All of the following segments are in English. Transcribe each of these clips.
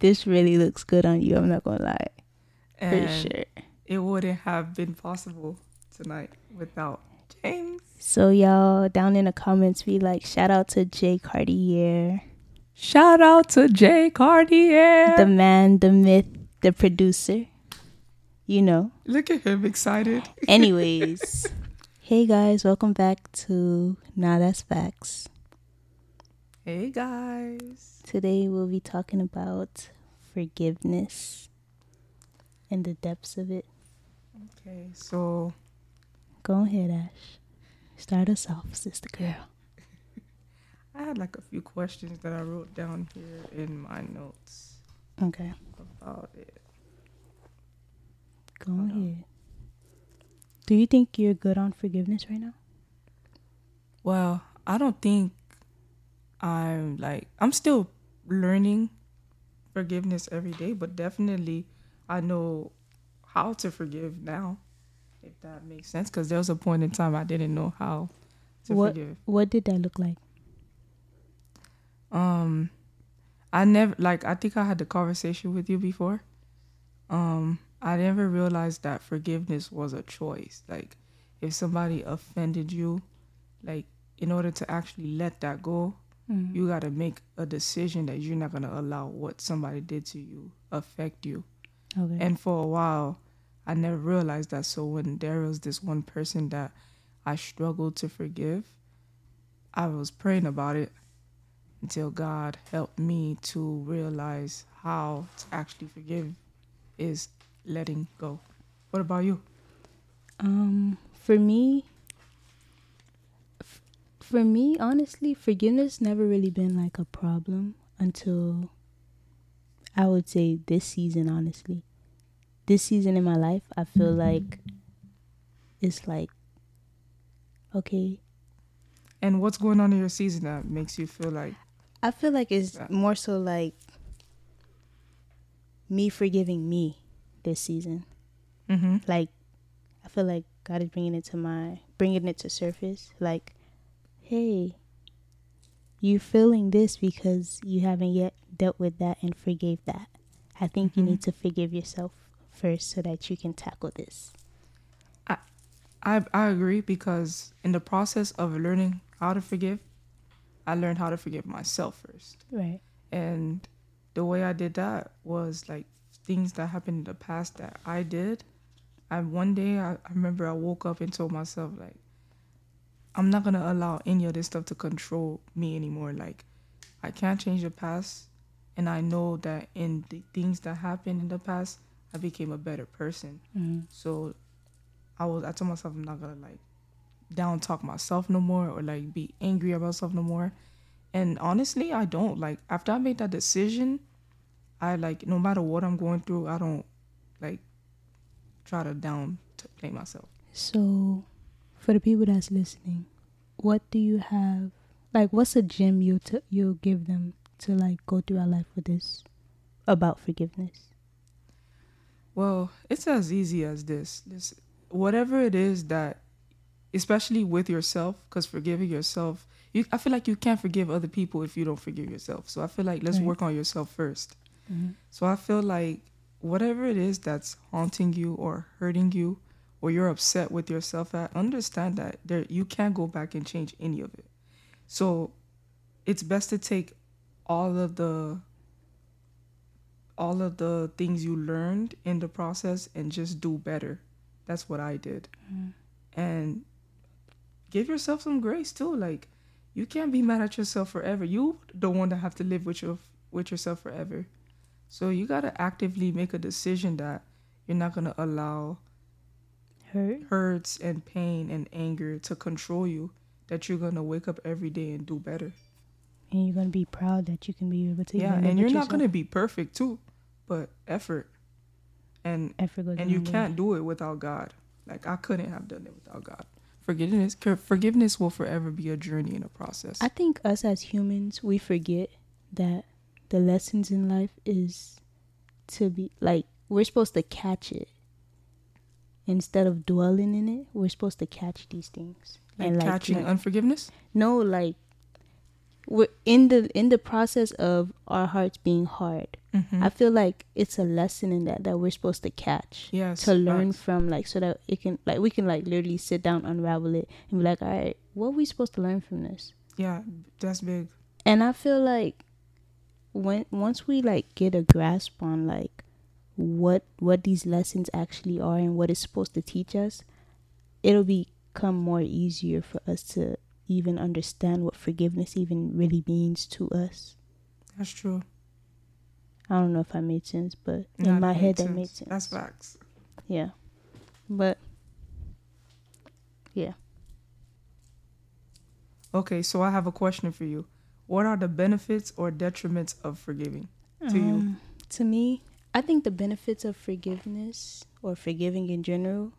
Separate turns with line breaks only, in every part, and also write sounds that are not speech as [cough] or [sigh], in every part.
this really looks good on you. I'm not gonna lie.
And
For sure.
it wouldn't have been possible tonight without James.
So y'all down in the comments be like, shout out to Jay Cartier,
Shout out to Jay Cartier.
the man, the myth, the producer. You know.
Look at him excited. [laughs]
Anyways, hey guys, welcome back to Nah That's Facts.
Hey guys.
Today we'll be talking about forgiveness and the depths of it.
Okay, so
Go ahead, Ash. Start us off, sister girl. [laughs]
I had like a few questions that I wrote down here in my notes
Okay,
about it.
go
Hold on.
ahead. Do you think you're good on forgiveness right now?
Well, I don't think I'm like I'm still learning forgiveness every day, but definitely I know how to forgive now. If that makes sense, because there was a point in time I didn't know how to
What-
forgive.
What did that look like?
Um, I never like I think I had the conversation with you before. Um, I never realized that forgiveness was a choice. Like, if somebody offended you, like in order to actually let that go,
Mm.
you got to make a decision that you're not going to allow what somebody did to you affect you.
okay.
And for a while, I never realized that. So when there was this one person that I struggled to forgive, I was praying about it until God helped me to realize how to actually forgive is letting go. What about you?
Um, for me, for me, honestly, forgiveness never really been like a problem until I would say this season. Honestly, this season in my life, I feel like it's like okay.
And what's going on in your season that makes you feel like
I feel like it's
Yeah.
more so like me forgiving me this season.
mm-hmm.
like I feel like God is bringing it to my bringing it to surface like hey you're feeling this because you haven't yet dealt with that and forgave that I think you
Mhm.
need to forgive yourself first so that you can tackle this
I I agree because in the process of learning how to forgive, I learned how to forgive myself first.
right
And the way I did that was like things that happened in the past that I did. And one day I, I remember I woke up and told myself like I'm not gonna allow any of this stuff to control me anymore. Like I can't change the past and I know that in the things that happened in the past I became a better person.
mm-hmm.
So I was I told myself I'm not gonna like down talk myself no more or like be angry about myself no more. And honestly, I don't like after I made that decision, I like no matter what I'm going through, I don't like try to down to play myself.
so for the people that's listening what do you have like what's a gem you t- you'll give them to like go through our life with this about forgiveness
Well, it's as easy as this. This whatever it is that especially with yourself cuz forgiving yourself, you I feel like you can't forgive other people if you don't forgive yourself. So I feel like let's
Right.
work on yourself first.
mm-hmm.
So I feel like whatever it is that's haunting you or hurting you or you're upset with yourself at, understand that there you can't go back and change any of it. So it's best to take all of the all of the things you learned in the process and just do better. That's what I did.
Mhm.
And give yourself some grace too. Like you can't be mad at yourself forever. You don't want to have to live with your with yourself forever. So you gotta actively make a decision that you're not gonna allow
hurt
hurts and pain and anger to control you. That you're gonna wake up every day and do better.
and you're gonna be proud that you can be able to
yeah, and you're not
yourself.
gonna be perfect too, but effort. And
effort goes
and you
way.
can't do it without God. Like I couldn't have done it without God. Forgiveness, forgiveness will forever be a journey and a process.
I think us as humans, we forget that the lessons in life is to be like we're supposed to catch it instead of dwelling in it. We're supposed to catch these things
like
and like,
catching
like-
unforgiveness.
no, like we're in the in the process of our hearts being hard.
Mhm.
I feel like it's a lesson in that that we're supposed to catch
yes,
to learn from, like so that it can like we can like literally sit down, unravel it, and be like, all right, what are we supposed to learn from this?
Yeah, that's big.
And I feel like when once we like get a grasp on like what what these lessons actually are and what it's supposed to teach us, it'll become more easier for us to even understand what forgiveness even really means to us.
That's true.
I don't know if I made sense, but in my head
makes
that
sense.
made sense.
That's facts.
Yeah. But yeah.
Okay, so I have a question for you. What are the benefits or detriments of forgiving? To you.
um, to me, I think the benefits of forgiveness or forgiving in general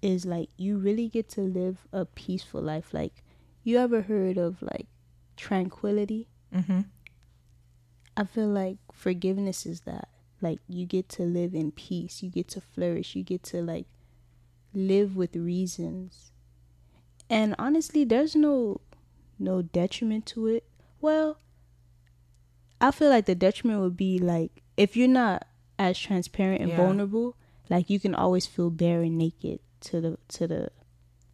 is like you really get to live a peaceful life. Like you ever heard of like tranquility?
Mm-hmm.
I feel like forgiveness is that. Like you get to live in peace, you get to flourish, you get to like live with reasons. And honestly, there's no no detriment to it. Well, I feel like the detriment would be like if you're not as transparent and
Yeah.
vulnerable, like you can always feel bare and naked to the to the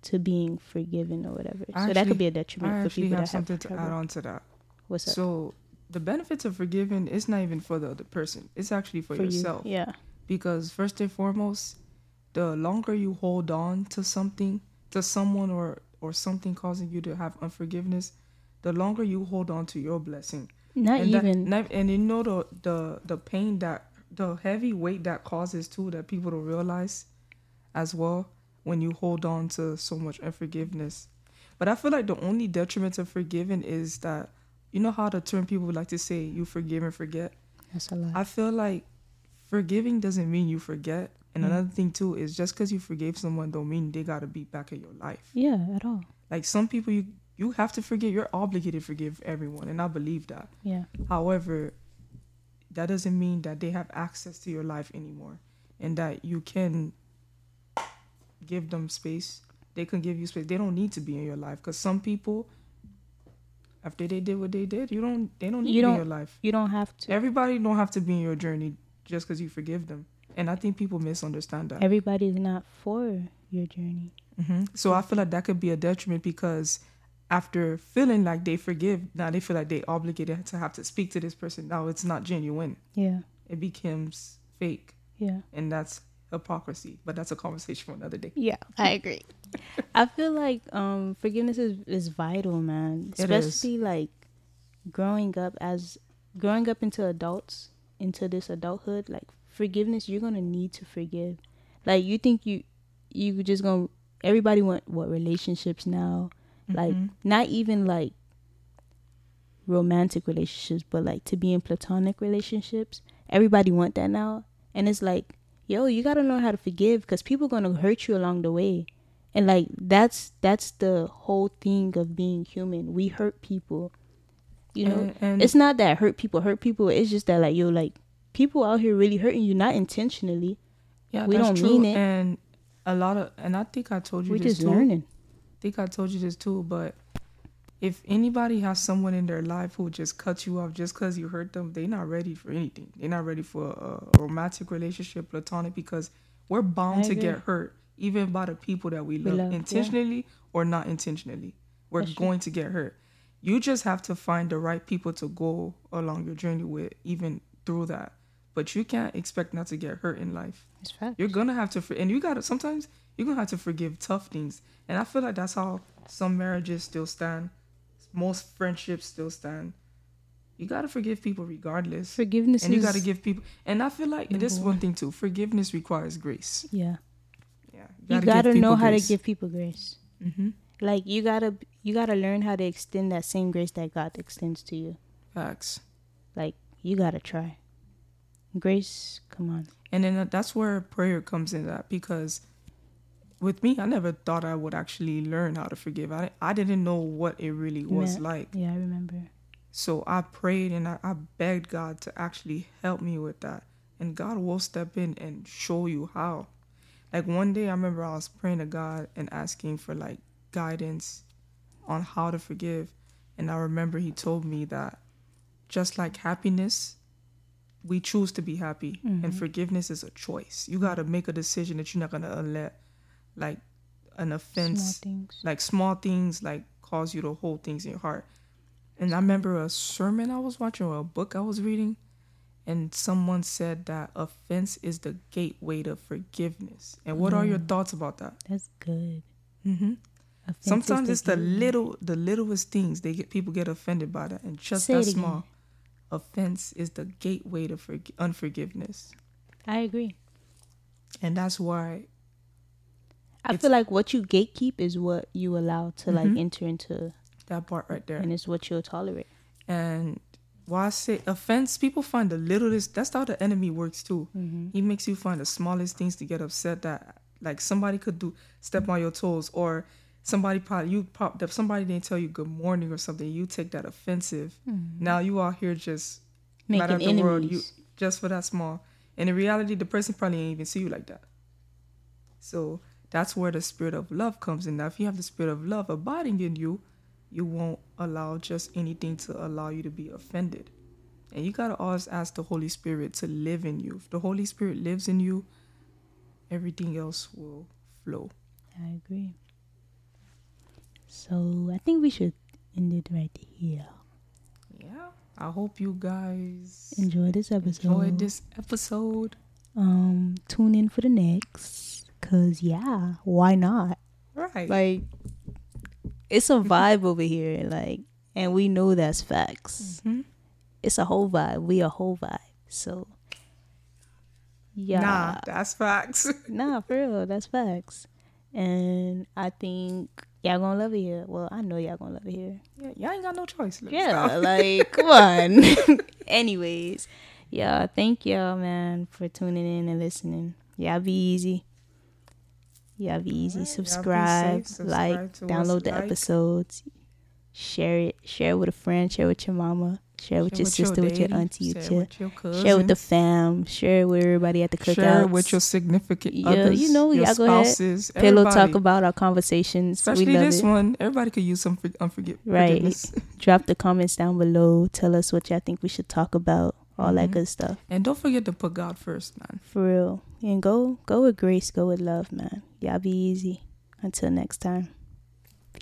to being forgiven or whatever.
I
so that could be a detriment
I
for
actually
people
have
that have
something to add on to that.
What's up
So the benefits of forgiving is not even for the other person. It's actually for,
for
yourself.
you? Yeah.
Because first and foremost, the longer you hold on to something, to someone or or something causing you to have unforgiveness, the longer you hold on to your blessing.
Not
and that-
even
not- and you know the the the pain that the heavy weight that causes too that people don't realize as well when you hold on to so much unforgiveness. But I feel like the only detriment of forgiving is that you know how the term people like to say you forgive and forget.
that's a lot.
I feel like forgiving doesn't mean you forget. And
Mm.
another thing too is just because you forgave someone don't mean they gotta be back in your life.
yeah, at all.
Like some people you you have to forgive. You're obligated to forgive everyone, and I believe that.
Yeah.
However, that doesn't mean that they have access to your life anymore and that you can give them space. They can give you space. They don't need to be in your life because some people, after they did what they did, you don't. They don't need
You
to be in
don't-
your life.
You don't have to.
Everybody don't have to be in your journey just because you forgive them. And I think people misunderstand that.
Everybody's not for your journey.
hmm So I feel like that could be a detriment because after feeling like they forgive, now they feel like they obligated to have to speak to this person. Now it's not genuine.
Yeah.
It becomes fake,
Yeah.
and that's hypocrisy. But that's a conversation for another day.
Yeah, I agree. [laughs] I feel like um forgiveness is, is vital, man.
It is.
Especially like growing up as growing up into adults, into this adulthood, like forgiveness, you're gonna need to forgive. Like you think you you just gonna everybody want what relationships now. Like
Mhm.
not even like romantic relationships, but like to be in platonic relationships. Everybody want that now, and it's like, yo, you gotta know how to forgive because people gonna hurt you along the way, and like that's that's the whole thing of being human. We hurt people, you know.
and, and
it's not that hurt people hurt people. It's just that like yo, like people out here really hurting you, not intentionally.
yeah,
we don't
true.
mean it.
And a lot of, and I think I told you
We're
this
just
too.
learning.
I think I told you this too, but if anybody has someone in their life who just cuts you off just because you hurt them, they're not ready for anything. They're not ready for a romantic relationship, platonic, because we're bound to get hurt, even by the people that we
We
love,
love, yeah.
intentionally or not intentionally. We're
That's true.
going to get hurt. You just have to find the right people to go along your journey with, even through that. But you can't expect not to get hurt in life. You're gonna have to, and you gotta. Sometimes you're gonna have to forgive tough things, and I feel like that's how some marriages still stand. Most friendships still stand. You gotta forgive people regardless,
Forgiveness
and you gotta give people. And I feel like this is one thing too. Forgiveness requires grace.
yeah.
Yeah,
You gotta, know how to give people grace.
hmm
Like you gotta you gotta learn how to extend that same grace that God extends to you.
facts.
Like you gotta try. Grace, come on.
And then that's where prayer comes in that because with me, I never thought I would actually learn how to forgive. I, I didn't know what it really was like.
Yeah, I remember.
So I prayed and I, I begged God to actually help me with that. And God will step in and show you how. Like one day I remember I was praying to God and asking for like guidance on how to forgive. And I remember he told me that just like happiness, we choose to be happy,
Mhm.
and forgiveness is a choice. You got to make a decision that you're not gonna let like an
Small
offense
things.
like small things like cause you to hold things in your heart. And I remember a sermon I was watching or a book I was reading, and someone said that offense is the gateway to forgiveness. And what are your
Mm.
thoughts about that?
That's good.
hmm
is
Sometimes it's the
gateway.
little, the littlest things they get people get offended by that, and just
Say
that small. Offense is the gateway to forg unforgiveness,
I agree.
and that's why
I feel like what you gatekeep is what you allow to like
Mhm.
enter into,
that part right there.
and it's what you'll tolerate.
And why I say offense, people find the littlest. That's how the enemy works too.
Mm-hmm.
He makes you find the smallest things to get upset that like somebody could do step on your toes or somebody probably you popped up somebody didn't tell you good morning or something you take that offensive now you out here just
Making
at the
enemies.
world you just for that small and in reality the person probably ain't even see you like that so that's where the spirit of love comes in now if you have the spirit of love abiding in you you won't allow just anything to allow you to be offended and you gotta always ask the Holy Spirit to live in you. If the Holy Spirit lives in you, everything else will flow.
I agree. So I think we should end it right here.
Yeah. I hope you guys
Enjoy this episode.
enjoyed this episode.
Um, tune in for the next. Cause yeah, why not?
Right.
Like, it's a vibe over here. Like, and we know that's facts.
Mhm.
It's a whole vibe. We a whole vibe. So yeah,
Nah, that's facts. [laughs]
Nah, for real, that's facts. And I think y'all gonna love it here. Well, I know y'all gonna love it here.
yeah, y'all ain't got no choice.
Yeah, like [laughs] come on. [laughs] Anyways, yeah, thank y'all, man, for tuning in and listening. Y'all be easy. Y'all be easy.
Alright,
subscribe,
safe,
like,
subscribe us,
download the
like.
episodes, share it, share it with a friend, share with your mama, share with
Share
your sister, with your auntie,
share
with your,
with your cousin,
share with the fam, share it with everybody at the cookouts.
share it with your significant
Yeah,
others,
you know,
your
y'all go ahead.
spouses,
Pillow talk about our conversations.
Especially
we love
this
it.
one. Everybody could use some for, unforgiv-
Right. [laughs] Drop the comments down below. Tell us what y'all think we should talk about. All that
Mhm.
good stuff.
And don't forget to put God first, man.
For real. And go go with grace, go with love, man. Y'all be easy. Until next time.